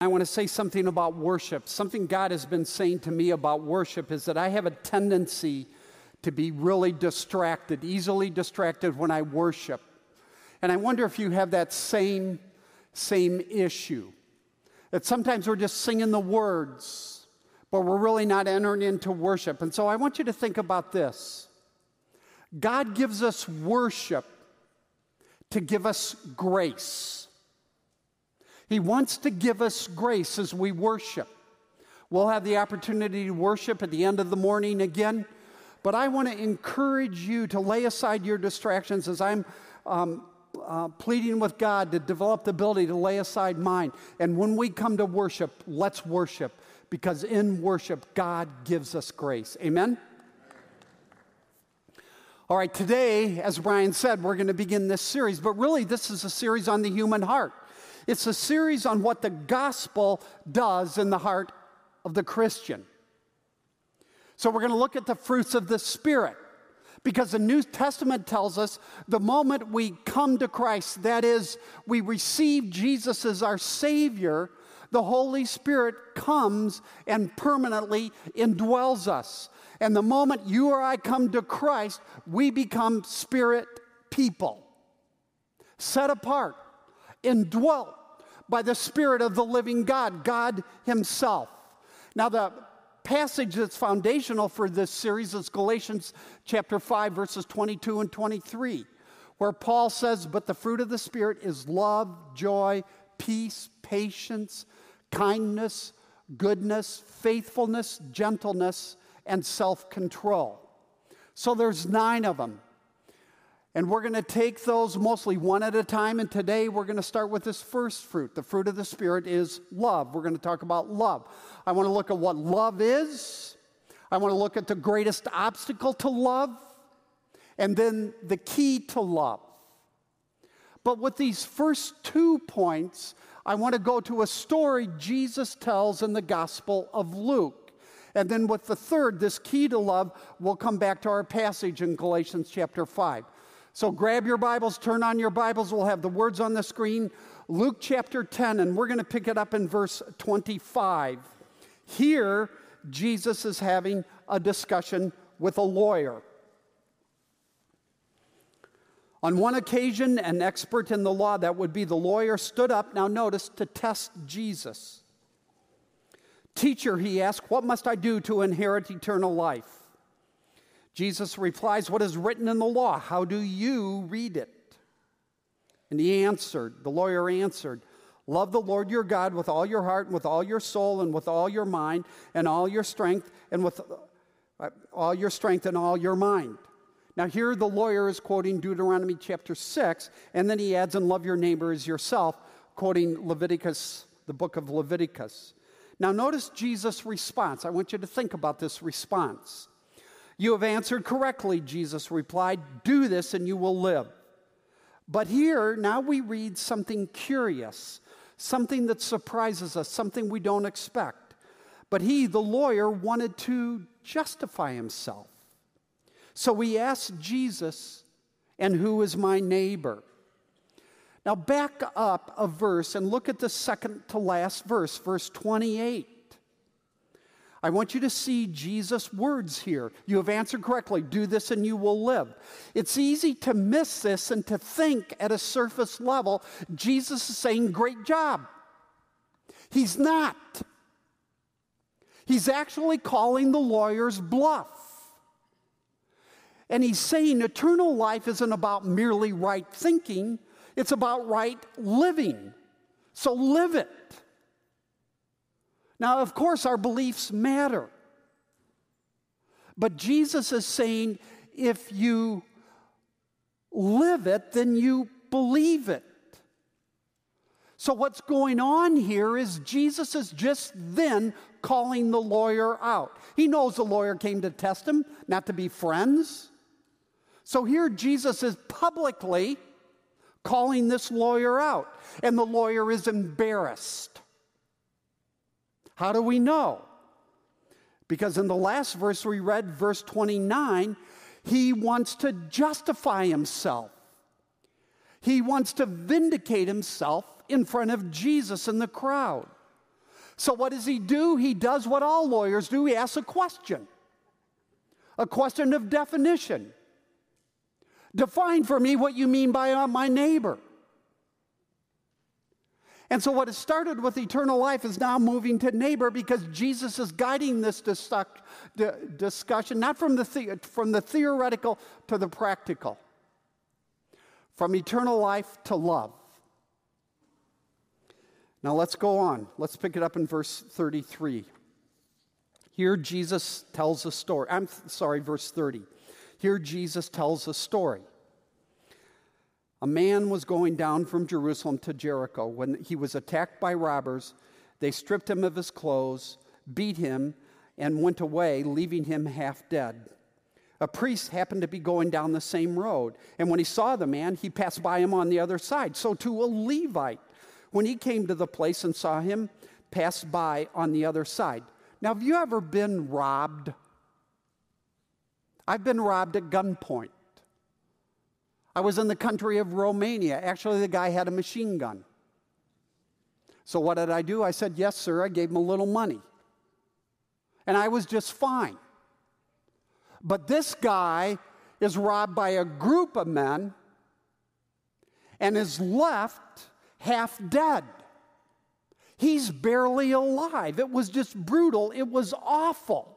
I want to say something about worship. Something God has been saying to me about worship is that I have a tendency to be really distracted, easily distracted when I worship. And I wonder if you have that same, same issue. That sometimes we're just singing the words, but we're really not entering into worship. And so I want you to think about this God gives us worship to give us grace. He wants to give us grace as we worship. We'll have the opportunity to worship at the end of the morning again, but I want to encourage you to lay aside your distractions as I'm um, uh, pleading with God to develop the ability to lay aside mine. And when we come to worship, let's worship because in worship, God gives us grace. Amen? All right, today, as Brian said, we're going to begin this series, but really, this is a series on the human heart. It's a series on what the gospel does in the heart of the Christian. So we're going to look at the fruits of the Spirit because the New Testament tells us the moment we come to Christ, that is, we receive Jesus as our Savior, the Holy Spirit comes and permanently indwells us. And the moment you or I come to Christ, we become Spirit people, set apart indwelt by the Spirit of the living God, God Himself. Now, the passage that's foundational for this series is Galatians chapter 5, verses 22 and 23, where Paul says, But the fruit of the Spirit is love, joy, peace, patience, kindness, goodness, faithfulness, gentleness, and self control. So there's nine of them. And we're going to take those mostly one at a time. And today we're going to start with this first fruit. The fruit of the Spirit is love. We're going to talk about love. I want to look at what love is, I want to look at the greatest obstacle to love, and then the key to love. But with these first two points, I want to go to a story Jesus tells in the Gospel of Luke. And then with the third, this key to love, we'll come back to our passage in Galatians chapter 5. So grab your Bibles, turn on your Bibles. We'll have the words on the screen. Luke chapter 10, and we're going to pick it up in verse 25. Here, Jesus is having a discussion with a lawyer. On one occasion, an expert in the law, that would be the lawyer, stood up, now notice, to test Jesus. Teacher, he asked, what must I do to inherit eternal life? Jesus replies, What is written in the law? How do you read it? And he answered, the lawyer answered, Love the Lord your God with all your heart and with all your soul and with all your mind and all your strength and with uh, all your strength and all your mind. Now, here the lawyer is quoting Deuteronomy chapter 6, and then he adds, and love your neighbor as yourself, quoting Leviticus, the book of Leviticus. Now, notice Jesus' response. I want you to think about this response. You have answered correctly, Jesus replied. Do this and you will live. But here, now we read something curious, something that surprises us, something we don't expect. But he, the lawyer, wanted to justify himself. So he asked Jesus, And who is my neighbor? Now, back up a verse and look at the second to last verse, verse 28. I want you to see Jesus' words here. You have answered correctly. Do this and you will live. It's easy to miss this and to think at a surface level, Jesus is saying, Great job. He's not. He's actually calling the lawyer's bluff. And he's saying eternal life isn't about merely right thinking, it's about right living. So live it. Now, of course, our beliefs matter. But Jesus is saying if you live it, then you believe it. So, what's going on here is Jesus is just then calling the lawyer out. He knows the lawyer came to test him, not to be friends. So, here Jesus is publicly calling this lawyer out, and the lawyer is embarrassed. How do we know? Because in the last verse we read, verse 29, he wants to justify himself. He wants to vindicate himself in front of Jesus and the crowd. So, what does he do? He does what all lawyers do he asks a question, a question of definition. Define for me what you mean by uh, my neighbor. And so, what has started with eternal life is now moving to neighbor because Jesus is guiding this discussion, not from the, the, from the theoretical to the practical, from eternal life to love. Now, let's go on. Let's pick it up in verse 33. Here, Jesus tells a story. I'm sorry, verse 30. Here, Jesus tells a story. A man was going down from Jerusalem to Jericho when he was attacked by robbers. They stripped him of his clothes, beat him, and went away, leaving him half dead. A priest happened to be going down the same road, and when he saw the man, he passed by him on the other side. So too a Levite, when he came to the place and saw him, passed by on the other side. Now, have you ever been robbed? I've been robbed at gunpoint. I was in the country of Romania. Actually, the guy had a machine gun. So, what did I do? I said, Yes, sir. I gave him a little money. And I was just fine. But this guy is robbed by a group of men and is left half dead. He's barely alive. It was just brutal. It was awful.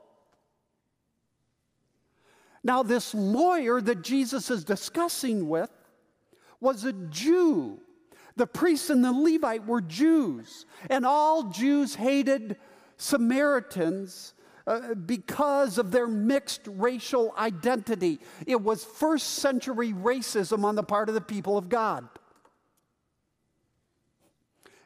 Now, this lawyer that Jesus is discussing with was a Jew. The priest and the Levite were Jews, and all Jews hated Samaritans uh, because of their mixed racial identity. It was first century racism on the part of the people of God.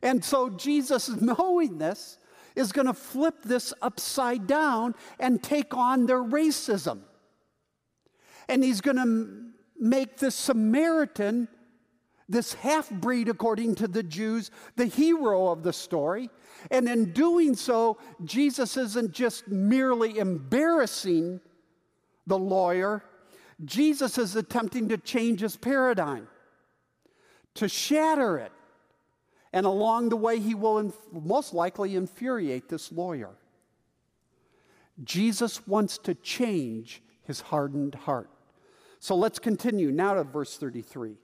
And so Jesus, knowing this, is going to flip this upside down and take on their racism and he's going to make the Samaritan, this half breed according to the Jews, the hero of the story. And in doing so, Jesus isn't just merely embarrassing the lawyer, Jesus is attempting to change his paradigm, to shatter it. And along the way, he will inf- most likely infuriate this lawyer. Jesus wants to change his hardened heart. So let's continue now to verse 33.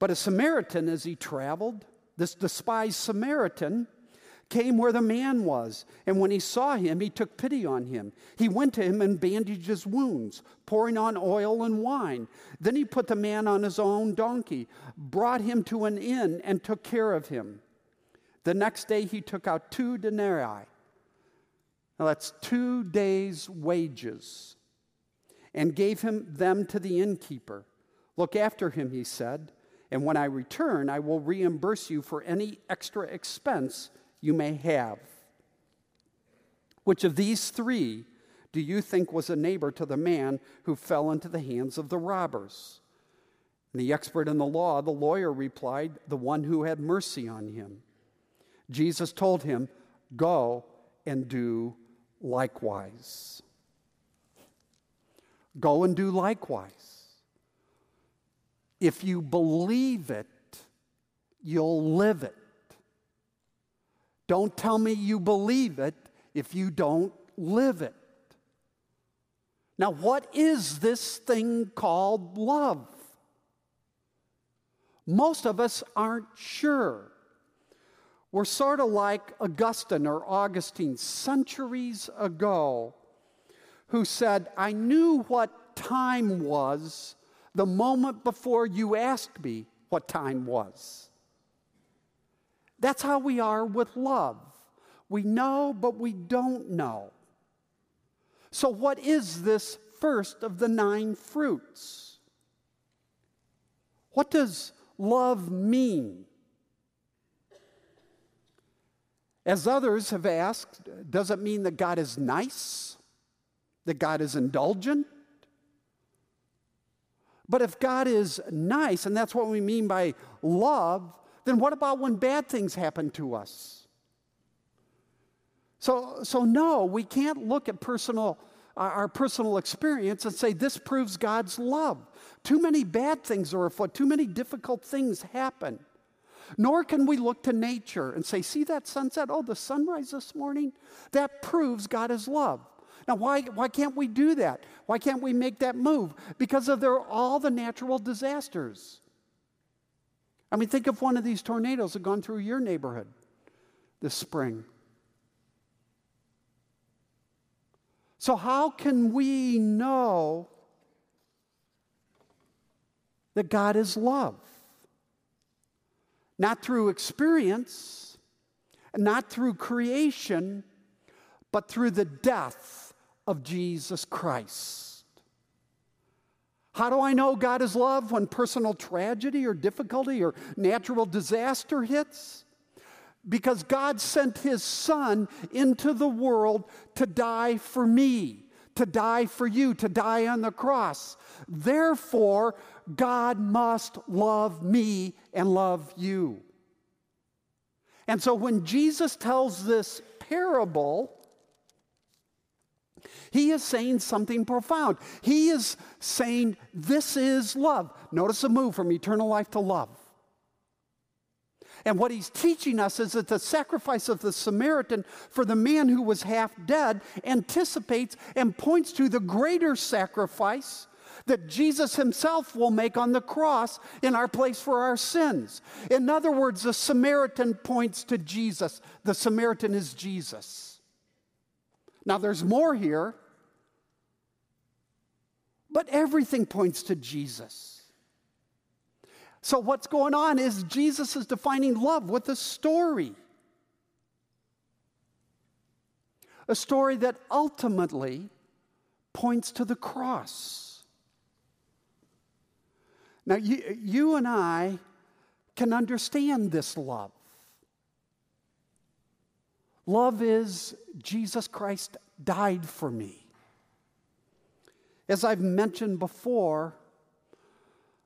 But a Samaritan, as he traveled, this despised Samaritan, came where the man was. And when he saw him, he took pity on him. He went to him and bandaged his wounds, pouring on oil and wine. Then he put the man on his own donkey, brought him to an inn, and took care of him. The next day he took out two denarii. Now that's two days' wages and gave him them to the innkeeper. Look after him, he said, and when I return, I will reimburse you for any extra expense you may have. Which of these three do you think was a neighbor to the man who fell into the hands of the robbers? And the expert in the law, the lawyer, replied, The one who had mercy on him. Jesus told him, Go and do likewise. Go and do likewise. If you believe it, you'll live it. Don't tell me you believe it if you don't live it. Now, what is this thing called love? Most of us aren't sure. We're sort of like Augustine or Augustine centuries ago who said, I knew what time was the moment before you asked me what time was. That's how we are with love. We know, but we don't know. So, what is this first of the nine fruits? What does love mean? As others have asked, does it mean that God is nice? That God is indulgent. But if God is nice, and that's what we mean by love, then what about when bad things happen to us? So, so no, we can't look at personal, our personal experience and say this proves God's love. Too many bad things are afoot, too many difficult things happen. Nor can we look to nature and say, see that sunset? Oh, the sunrise this morning? That proves God is love. Now, why, why can't we do that? Why can't we make that move? Because of their, all the natural disasters. I mean, think if one of these tornadoes had gone through your neighborhood this spring. So, how can we know that God is love? Not through experience, not through creation, but through the death of Jesus Christ. How do I know God is love when personal tragedy or difficulty or natural disaster hits? Because God sent his son into the world to die for me, to die for you, to die on the cross. Therefore, God must love me and love you. And so when Jesus tells this parable, he is saying something profound. He is saying, This is love. Notice the move from eternal life to love. And what he's teaching us is that the sacrifice of the Samaritan for the man who was half dead anticipates and points to the greater sacrifice that Jesus himself will make on the cross in our place for our sins. In other words, the Samaritan points to Jesus. The Samaritan is Jesus. Now, there's more here, but everything points to Jesus. So, what's going on is Jesus is defining love with a story. A story that ultimately points to the cross. Now, you, you and I can understand this love. Love is Jesus Christ died for me. As I've mentioned before,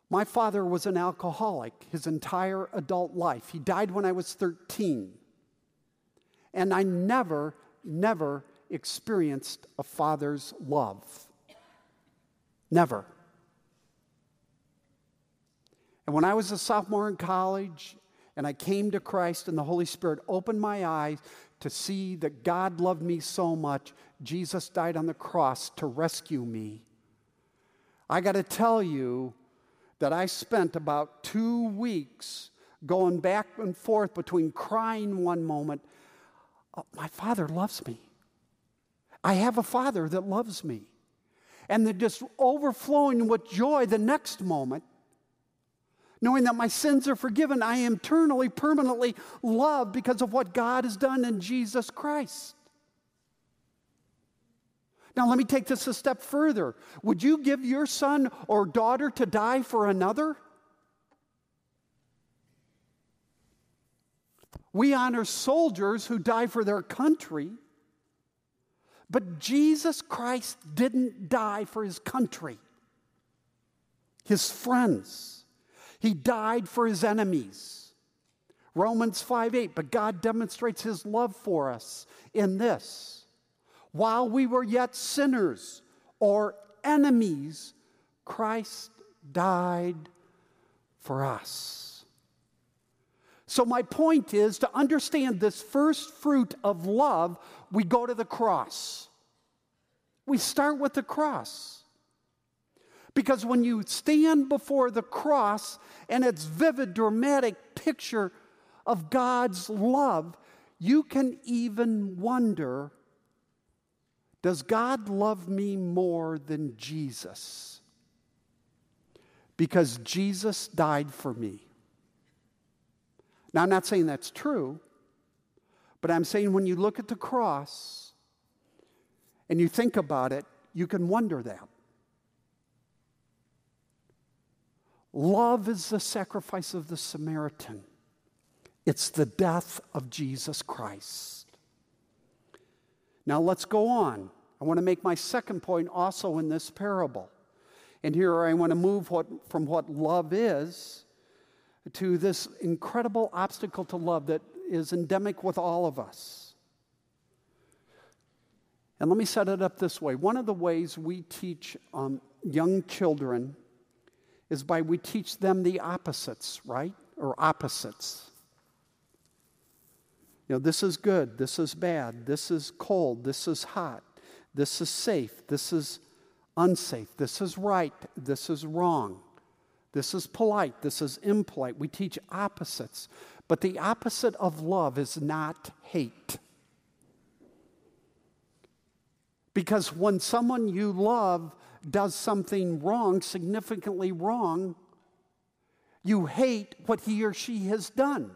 my father was an alcoholic his entire adult life. He died when I was 13. And I never, never experienced a father's love. Never. And when I was a sophomore in college and I came to Christ and the Holy Spirit opened my eyes to see that God loved me so much, Jesus died on the cross to rescue me. I got to tell you, that I spent about two weeks going back and forth between crying one moment, oh, my father loves me. I have a father that loves me. And then just overflowing with joy the next moment, knowing that my sins are forgiven. I am eternally, permanently loved because of what God has done in Jesus Christ. Now, let me take this a step further. Would you give your son or daughter to die for another? We honor soldiers who die for their country, but Jesus Christ didn't die for his country, his friends. He died for his enemies. Romans 5 8, but God demonstrates his love for us in this while we were yet sinners or enemies, Christ died for us. So, my point is to understand this first fruit of love, we go to the cross. We start with the cross. Because when you stand before the cross and its vivid, dramatic picture of God's love, you can even wonder does God love me more than Jesus? Because Jesus died for me. Now, I'm not saying that's true, but I'm saying when you look at the cross and you think about it, you can wonder that. Love is the sacrifice of the Samaritan. It's the death of Jesus Christ. Now let's go on. I want to make my second point also in this parable. And here I want to move what, from what love is to this incredible obstacle to love that is endemic with all of us. And let me set it up this way. One of the ways we teach um, young children is by we teach them the opposites, right? Or opposites. You know, this is good, this is bad, this is cold, this is hot, this is safe, this is unsafe, this is right, this is wrong, this is polite, this is impolite. We teach opposites. But the opposite of love is not hate. Because when someone you love does something wrong, significantly wrong, you hate what he or she has done.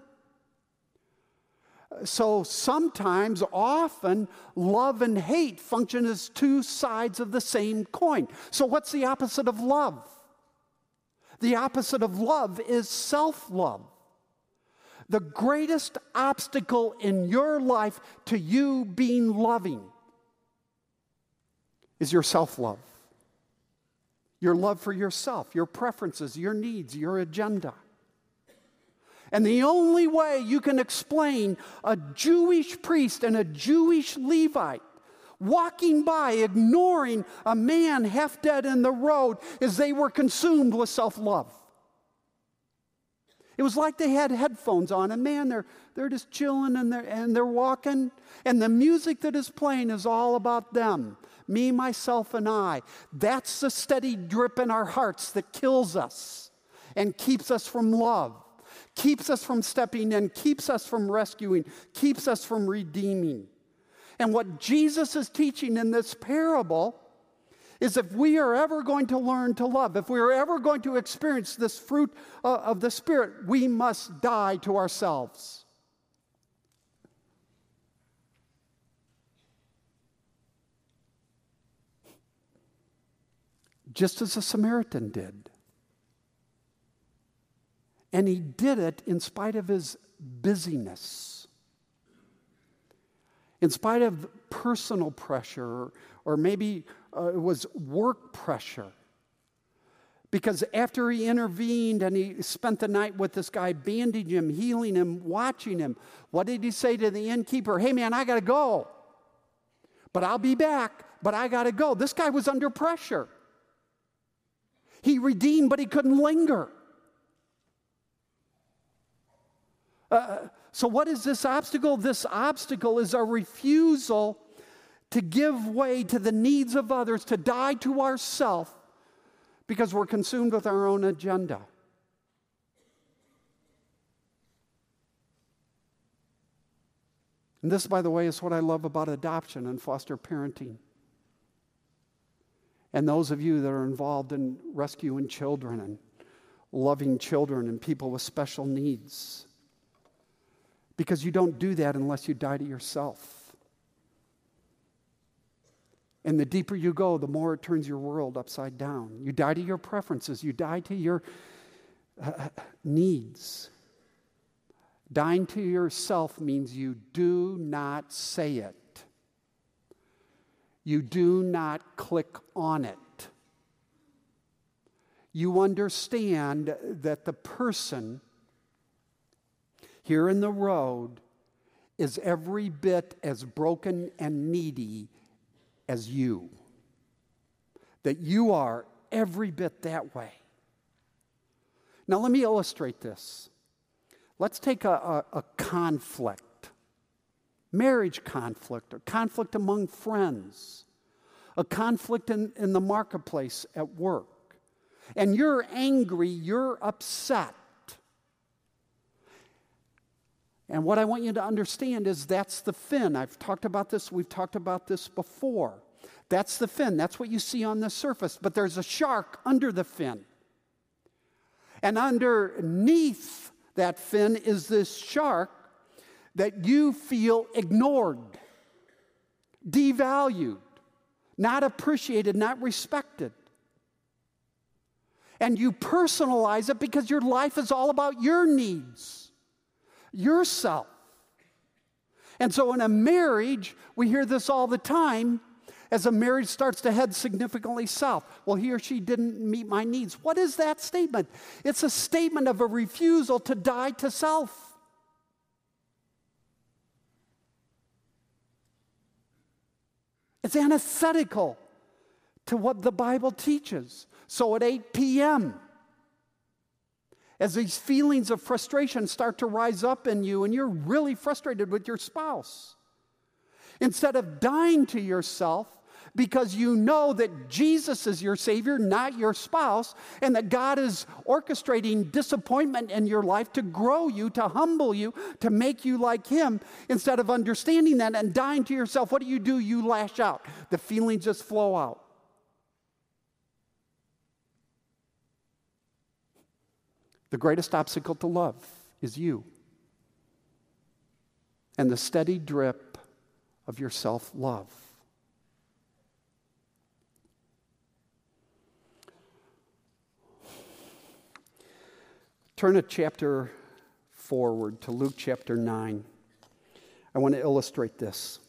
So sometimes, often, love and hate function as two sides of the same coin. So, what's the opposite of love? The opposite of love is self love. The greatest obstacle in your life to you being loving is your self love, your love for yourself, your preferences, your needs, your agenda. And the only way you can explain a Jewish priest and a Jewish Levite walking by, ignoring a man half dead in the road, is they were consumed with self love. It was like they had headphones on, and man, they're, they're just chilling and they're, and they're walking, and the music that is playing is all about them me, myself, and I. That's the steady drip in our hearts that kills us and keeps us from love, keeps us from stepping in, keeps us from rescuing, keeps us from redeeming. And what Jesus is teaching in this parable is if we are ever going to learn to love, if we are ever going to experience this fruit uh, of the Spirit, we must die to ourselves. Just as the Samaritan did. And he did it in spite of his busyness, in spite of personal pressure, or maybe uh, it was work pressure. Because after he intervened and he spent the night with this guy, bandaging him, healing him, watching him, what did he say to the innkeeper? Hey, man, I got to go. But I'll be back, but I got to go. This guy was under pressure. He redeemed, but he couldn't linger. Uh, so, what is this obstacle? This obstacle is a refusal to give way to the needs of others, to die to ourself because we're consumed with our own agenda. And this, by the way, is what I love about adoption and foster parenting. And those of you that are involved in rescuing children and loving children and people with special needs. Because you don't do that unless you die to yourself. And the deeper you go, the more it turns your world upside down. You die to your preferences, you die to your uh, needs. Dying to yourself means you do not say it, you do not click on it. You understand that the person here in the road is every bit as broken and needy as you. That you are every bit that way. Now, let me illustrate this. Let's take a, a, a conflict, marriage conflict, or conflict among friends, a conflict in, in the marketplace at work. And you're angry, you're upset. And what I want you to understand is that's the fin. I've talked about this, we've talked about this before. That's the fin. That's what you see on the surface. But there's a shark under the fin. And underneath that fin is this shark that you feel ignored, devalued, not appreciated, not respected. And you personalize it because your life is all about your needs yourself. And so in a marriage, we hear this all the time as a marriage starts to head significantly south. Well, he or she didn't meet my needs. What is that statement? It's a statement of a refusal to die to self. It's antithetical to what the Bible teaches. So at 8 p.m., as these feelings of frustration start to rise up in you and you're really frustrated with your spouse. Instead of dying to yourself because you know that Jesus is your Savior, not your spouse, and that God is orchestrating disappointment in your life to grow you, to humble you, to make you like Him, instead of understanding that and dying to yourself, what do you do? You lash out. The feelings just flow out. The greatest obstacle to love is you and the steady drip of your self love. Turn a chapter forward to Luke chapter 9. I want to illustrate this.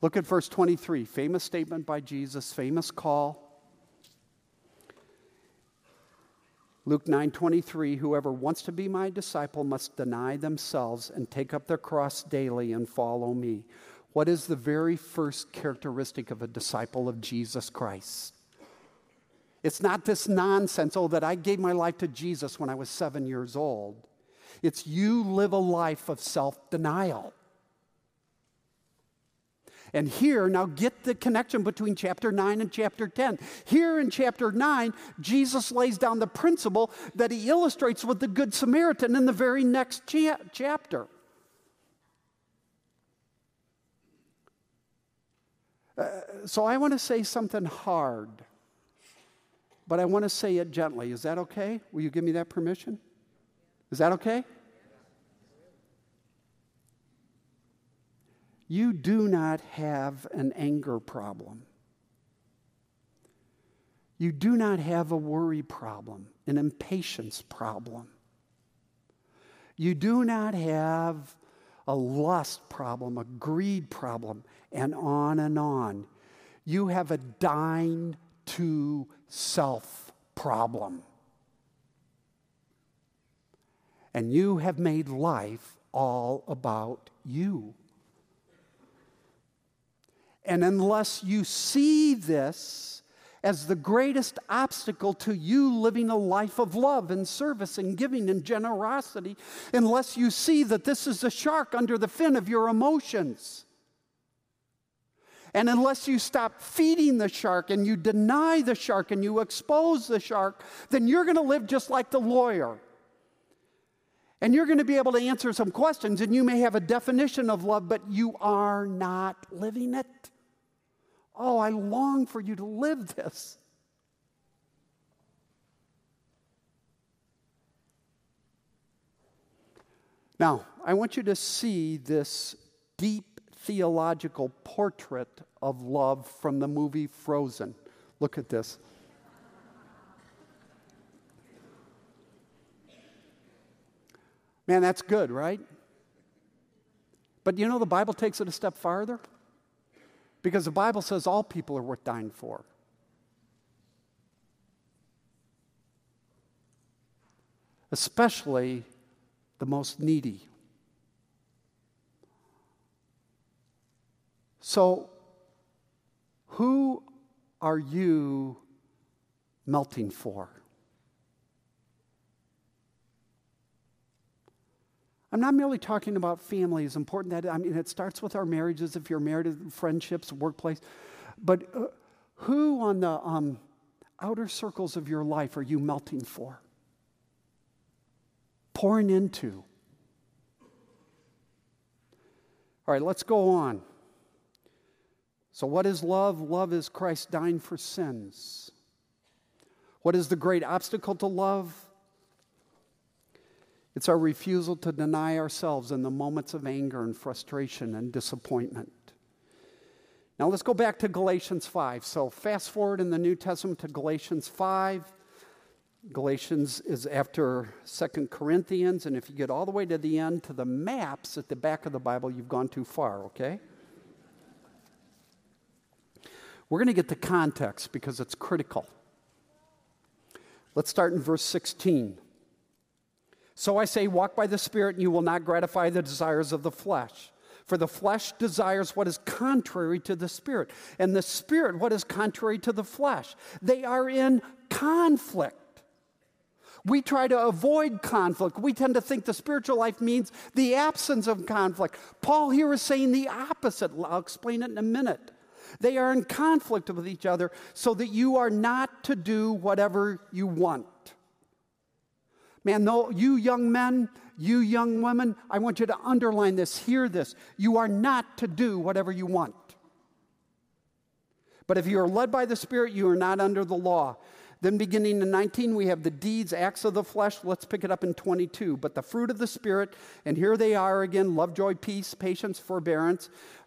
Look at verse 23, famous statement by Jesus, famous call. Luke 9:23 Whoever wants to be my disciple must deny themselves and take up their cross daily and follow me. What is the very first characteristic of a disciple of Jesus Christ? It's not this nonsense, oh, that I gave my life to Jesus when I was seven years old. It's you live a life of self denial. And here, now get the connection between chapter 9 and chapter 10. Here in chapter 9, Jesus lays down the principle that he illustrates with the Good Samaritan in the very next cha- chapter. Uh, so I want to say something hard, but I want to say it gently. Is that okay? Will you give me that permission? Is that okay? you do not have an anger problem. You do not have a worry problem, an impatience problem. You do not have a lust problem, a greed problem, and on and on. You have a dying to self problem. And you have made life all about you. And unless you see this as the greatest obstacle to you living a life of love and service and giving and generosity, unless you see that this is a shark under the fin of your emotions, and unless you stop feeding the shark and you deny the shark and you expose the shark, then you're going to live just like the lawyer. And you're going to be able to answer some questions, and you may have a definition of love, but you are not living it. Oh, I long for you to live this. Now, I want you to see this deep theological portrait of love from the movie Frozen. Look at this. Man, that's good, right? But you know, the Bible takes it a step farther. Because the Bible says all people are worth dying for. Especially the most needy. So, who are you melting for? I'm not merely talking about family, it's important that, I mean, it starts with our marriages, if you're married, friendships, workplace. But uh, who on the um, outer circles of your life are you melting for? Pouring into? All right, let's go on. So, what is love? Love is Christ dying for sins. What is the great obstacle to love? It's our refusal to deny ourselves in the moments of anger and frustration and disappointment. Now let's go back to Galatians 5. So fast forward in the New Testament to Galatians 5. Galatians is after Second Corinthians, and if you get all the way to the end to the maps at the back of the Bible, you've gone too far, okay? We're going to get the context because it's critical. Let's start in verse 16. So I say, walk by the Spirit, and you will not gratify the desires of the flesh. For the flesh desires what is contrary to the Spirit, and the Spirit what is contrary to the flesh. They are in conflict. We try to avoid conflict. We tend to think the spiritual life means the absence of conflict. Paul here is saying the opposite. I'll explain it in a minute. They are in conflict with each other so that you are not to do whatever you want. Man, no, you young men, you young women, I want you to underline this, hear this. You are not to do whatever you want. But if you are led by the Spirit, you are not under the law. Then, beginning in 19, we have the deeds, acts of the flesh. Let's pick it up in 22. But the fruit of the Spirit, and here they are again love, joy, peace, patience, forbearance,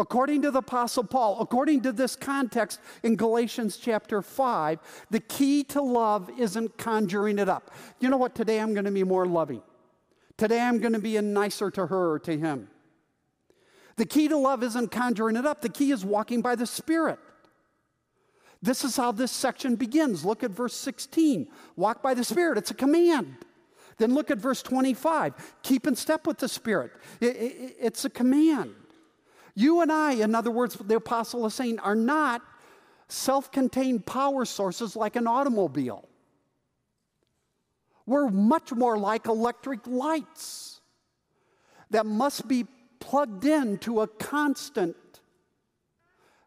According to the Apostle Paul, according to this context in Galatians chapter 5, the key to love isn't conjuring it up. You know what? Today I'm going to be more loving. Today I'm going to be nicer to her or to him. The key to love isn't conjuring it up, the key is walking by the Spirit. This is how this section begins. Look at verse 16. Walk by the Spirit, it's a command. Then look at verse 25. Keep in step with the Spirit. It, it, it's a command. You and I, in other words, the apostle is saying, are not self contained power sources like an automobile. We're much more like electric lights that must be plugged into a constant,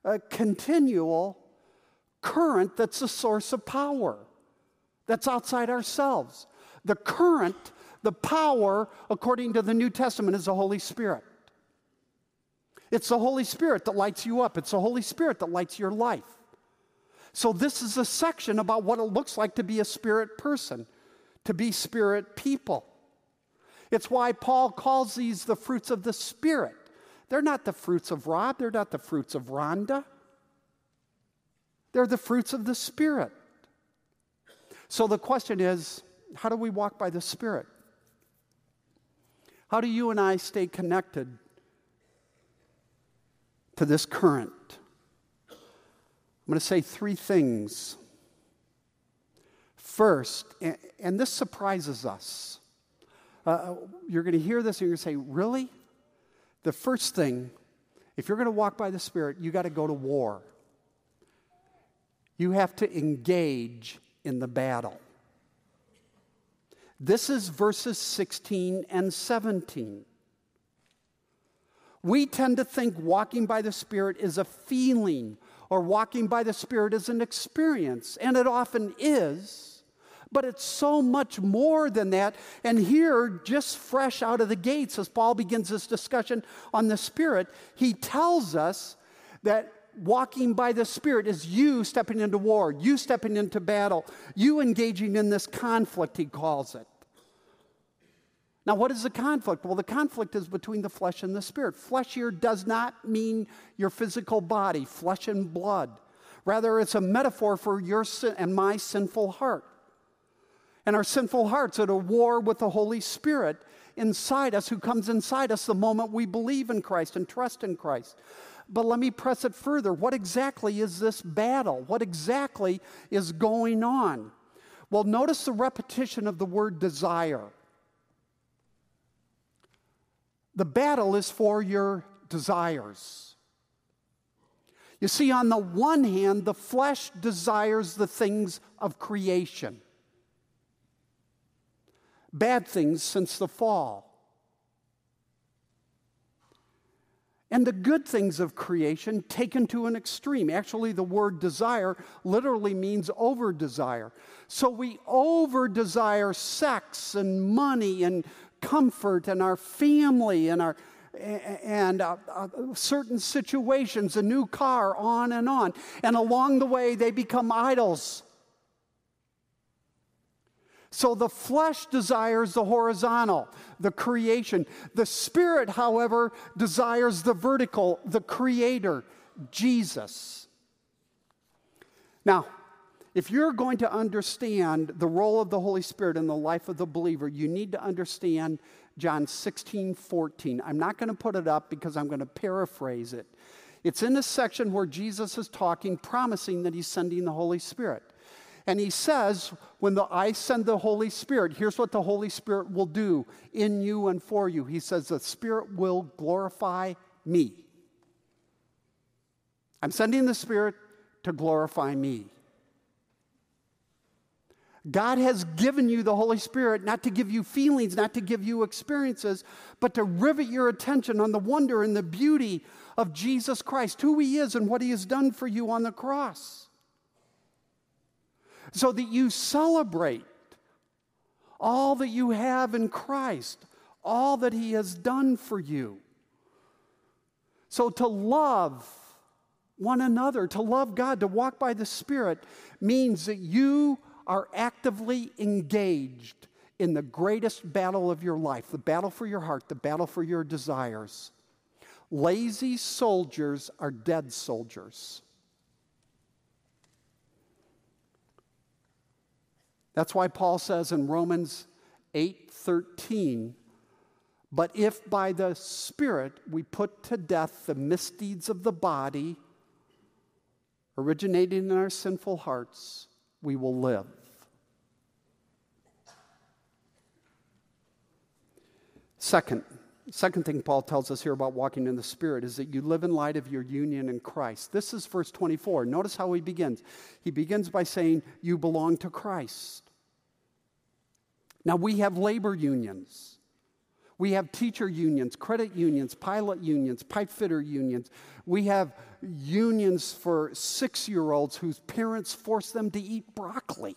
a continual current that's a source of power that's outside ourselves. The current, the power, according to the New Testament, is the Holy Spirit. It's the Holy Spirit that lights you up, it's the Holy Spirit that lights your life. So, this is a section about what it looks like to be a spirit person, to be spirit people. It's why Paul calls these the fruits of the Spirit. They're not the fruits of Rob, they're not the fruits of Rhonda. They're the fruits of the Spirit. So the question is how do we walk by the Spirit? How do you and I stay connected to this current? I'm going to say three things. First, and, this surprises us. Uh, you're going to hear this and you're going to say, Really? The first thing, if you're going to walk by the Spirit, you got to go to war. You have to engage in the battle. This is verses 16 and 17. We tend to think walking by the Spirit is a feeling or walking by the Spirit is an experience, and it often is, but it's so much more than that. And here, just fresh out of the gates, as Paul begins this discussion on the Spirit, he tells us that walking by the Spirit is you stepping into war, you stepping into battle, you engaging in this conflict, he calls it. Now, what is the conflict? Well, the conflict is between the flesh and the spirit. Flesh here does not mean your physical body, flesh and blood. Rather, it's a metaphor for your sin and my sinful heart. And our sinful hearts at a war with the Holy Spirit inside us, who comes inside us the moment we believe in Christ and trust in Christ. But let me press it further. What exactly is this battle? What exactly is going on? Well, notice the repetition of the word desire. The battle is for your desires. You see, on the one hand, the flesh desires the things of creation, bad things since the fall. And the good things of creation taken to an extreme. Actually, the word desire literally means over desire. So we over desire sex and money and comfort and our family and our and uh, uh, certain situations, a new car, on and on. And along the way, they become idols. So the flesh desires the horizontal, the creation. The spirit, however, desires the vertical, the creator, Jesus. Now, if you're going to understand the role of the Holy Spirit in the life of the believer, you need to understand John 16, 14. I'm not going to put it up because I'm going to paraphrase it. It's in a section where Jesus is talking, promising that he's sending the Holy Spirit. And he says, when the, I send the Holy Spirit, here's what the Holy Spirit will do in you and for you. He says, the Spirit will glorify me. I'm sending the Spirit to glorify me. God has given you the Holy Spirit not to give you feelings, not to give you experiences, but to rivet your attention on the wonder and the beauty of Jesus Christ, who He is and what He has done for you on the cross. So that you celebrate all that you have in Christ, all that He has done for you. So to love one another, to love God, to walk by the Spirit means that you are actively engaged in the greatest battle of your life the battle for your heart, the battle for your desires. Lazy soldiers are dead soldiers. That's why Paul says in Romans 8:13, "But if by the Spirit we put to death the misdeeds of the body originating in our sinful hearts, we will live. Second, second thing Paul tells us here about walking in the Spirit is that you live in light of your union in Christ. This is verse 24. Notice how he begins. He begins by saying, You belong to Christ. Now, we have labor unions. We have teacher unions, credit unions, pilot unions, pipe fitter unions. We have unions for six year olds whose parents force them to eat broccoli.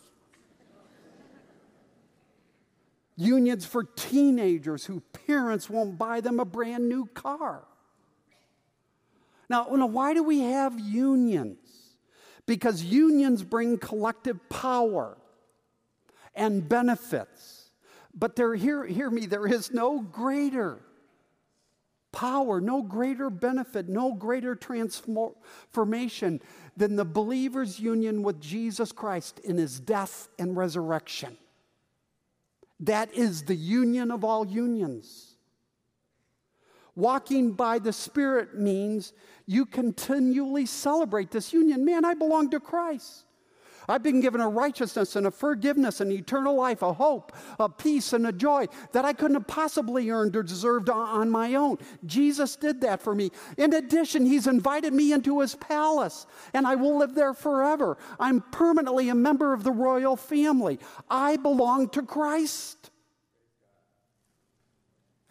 unions for teenagers whose parents won't buy them a brand new car. Now, why do we have unions? Because unions bring collective power and benefits. But there, hear, hear me, there is no greater power, no greater benefit, no greater transformation than the believer's union with Jesus Christ in his death and resurrection. That is the union of all unions. Walking by the Spirit means you continually celebrate this union. Man, I belong to Christ. I've been given a righteousness and a forgiveness and eternal life, a hope, a peace, and a joy that I couldn't have possibly earned or deserved on my own. Jesus did that for me. In addition, He's invited me into His palace, and I will live there forever. I'm permanently a member of the royal family. I belong to Christ.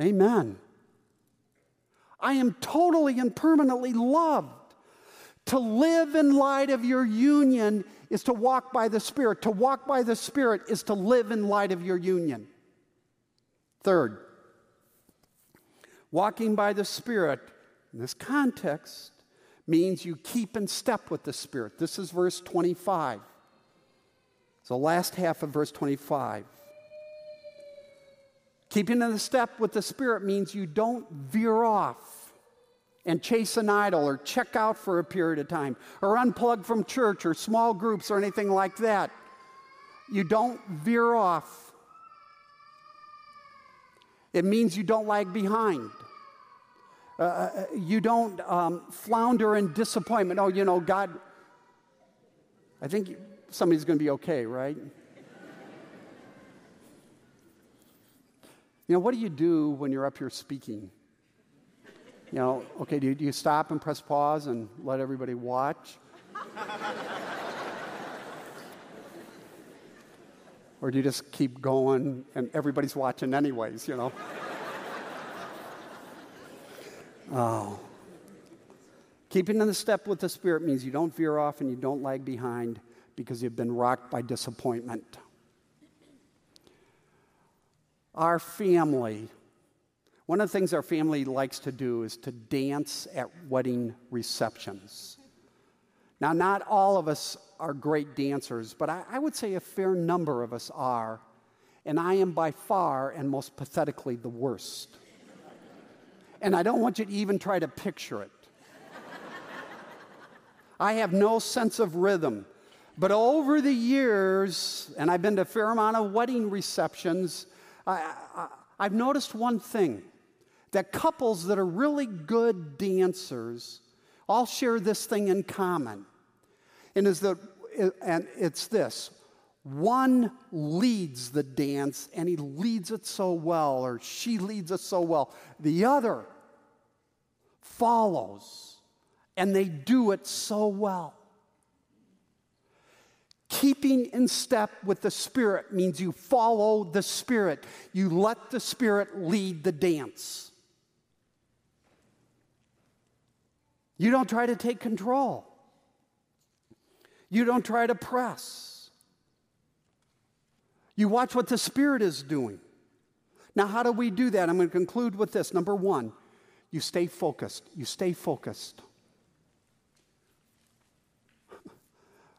Amen. I am totally and permanently loved. To live in light of your union is to walk by the Spirit. To walk by the Spirit is to live in light of your union. Third, walking by the Spirit in this context means you keep in step with the Spirit. This is verse 25. It's the last half of verse 25. Keeping in step with the Spirit means you don't veer off and chase an idol or check out for a period of time or unplug from church or small groups or anything like that. You don't veer off. It means you don't lag behind. Uh, uh you don't um, flounder in disappointment. Oh, you know, God, I think somebody's going to be okay, right? you know, what do you do when you're up here speaking? You know, okay, do you, do you stop and press pause and let everybody watch? or do you just keep going and everybody's watching anyways, you know? oh. Keeping in the step with the Spirit means you don't veer off and you don't lag behind because you've been rocked by disappointment. Our family one of the things our family likes to do is to dance at wedding receptions. Now, not all of us are great dancers, but I, I, would say a fair number of us are, and I am by far and most pathetically the worst. and I don't want you to even try to picture it. I have no sense of rhythm. But over the years, and I've been to a fair amount of wedding receptions, I, I, I've noticed one thing that couples that are really good dancers all share this thing in common. And, is the, and it's this one leads the dance and he leads it so well, or she leads it so well. The other follows and they do it so well. Keeping in step with the Spirit means you follow the Spirit. You let the Spirit lead the dance. You don't try to take control. You don't try to press. You watch what the Spirit is doing. Now, how do we do that? I'm going to conclude with this. Number one, you stay focused. You stay focused.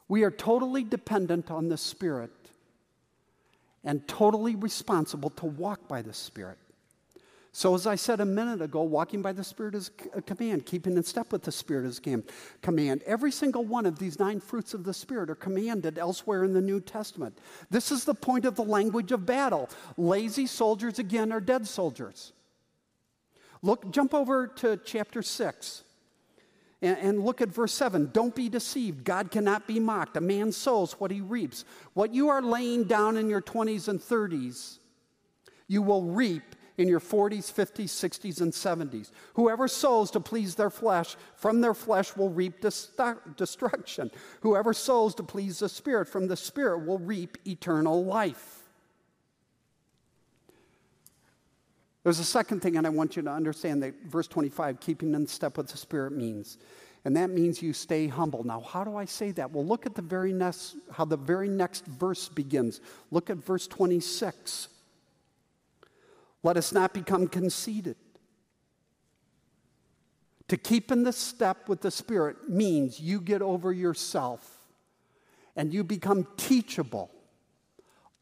We are totally dependent on the Spirit and totally responsible to walk by the Spirit. So, as I said a minute ago, walking by the Spirit is a uh, command, keeping in step with the Spirit is a command. Every single one of these nine fruits of the Spirit are commanded elsewhere in the New Testament. This is the point of the language of battle. Lazy soldiers, again, are dead soldiers. Look, jump over to chapter 6 and, and look at verse 7. Don't be deceived. God cannot be mocked. A man sows what he reaps. What you are laying down in your 20s and 30s, you will reap in your 40s, 50s, 60s, and 70s. Whoever sows to please their flesh, from their flesh will reap destruction. Whoever sows to please the Spirit, from the Spirit will reap eternal life. There's a second thing, and I want you to understand that verse 25, keeping in step with the Spirit, means. And that means you stay humble. Now, how do I say that? Well, look at the very next, how the very next verse begins. Look at verse 26. Let us not become conceited. To keep in the step with the Spirit means you get over yourself and you become teachable,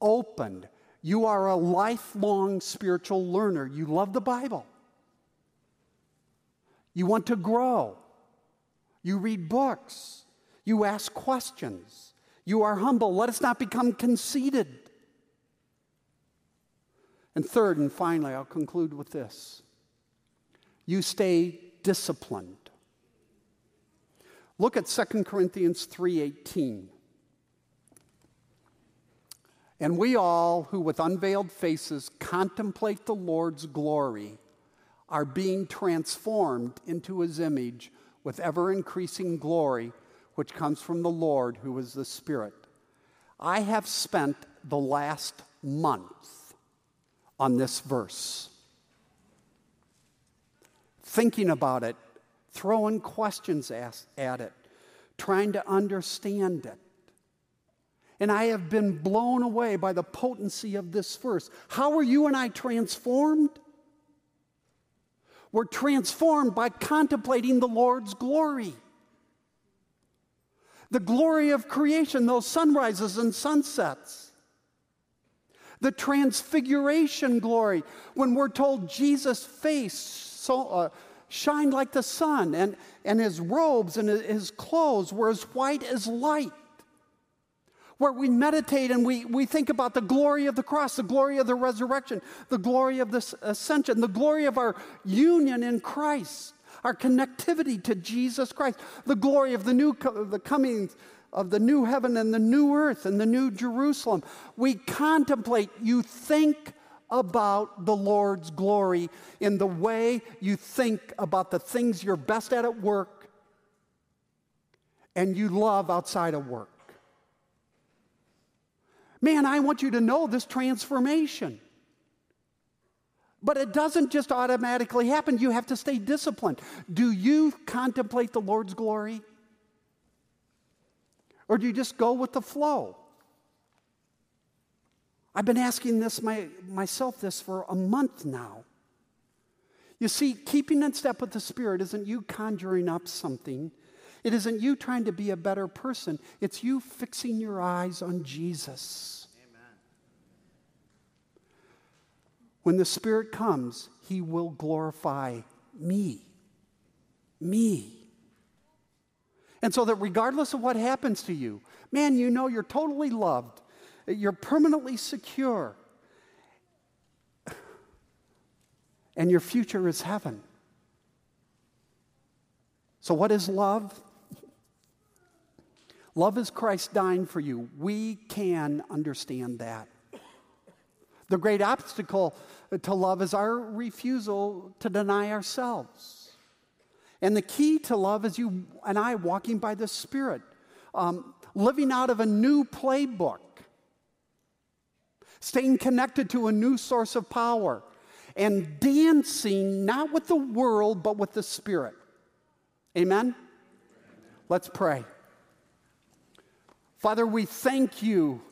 opened, you are a lifelong spiritual learner. You love the Bible. You want to grow. You read books. You ask questions. You are humble. Let us not become conceited. And third and finally, I'll conclude with this you stay disciplined. Look at 2 Corinthians 3:18. And we all who with unveiled faces contemplate the Lord's glory are being transformed into his image with ever increasing glory, which comes from the Lord who is the Spirit. I have spent the last month on this verse, thinking about it, throwing questions at it, trying to understand it. And I have been blown away by the potency of this verse. How are you and I transformed? We're transformed by contemplating the Lord's glory. The glory of creation, those sunrises and sunsets. The transfiguration glory, when we're told Jesus' face so, uh, shined like the sun, and, and his robes and his clothes were as white as light. Where we meditate and we, we think about the glory of the cross, the glory of the resurrection, the glory of the ascension, the glory of our union in Christ, our connectivity to Jesus Christ, the glory of the new the coming of the new heaven and the new earth and the new Jerusalem. We contemplate, you think about the Lord's glory in the way you think about the things you're best at at work and you love outside of work. Man, I want you to know this transformation. But it doesn't just automatically happen. You have to stay disciplined. Do you contemplate the Lord's glory? Or do you just go with the flow? I've been asking this my, myself this for a month now. You see, keeping in step with the Spirit isn't you conjuring up something. It isn't you trying to be a better person. It's you fixing your eyes on Jesus. Amen. When the Spirit comes, He will glorify me. Me. And so that regardless of what happens to you, man, you know you're totally loved, you're permanently secure, and your future is heaven. So, what is love? Love is Christ dying for you. We can understand that. The great obstacle to love is our refusal to deny ourselves. And the key to love is you and I walking by the Spirit, um, living out of a new playbook, staying connected to a new source of power, and dancing not with the world, but with the Spirit. Amen? Let's pray. Father, we thank you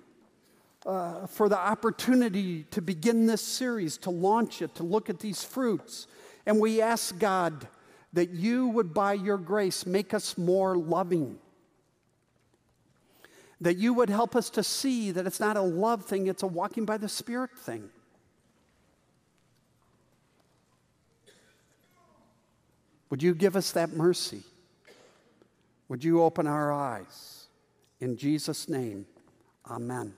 uh, for the opportunity to begin this series, to launch it, to look at these fruits. And we ask God that you would, by your grace, make us more loving. That you would help us to see that it's not a love thing, it's a walking by the Spirit thing. Would you give us that mercy? Would you open our eyes? In Jesus' name, amen.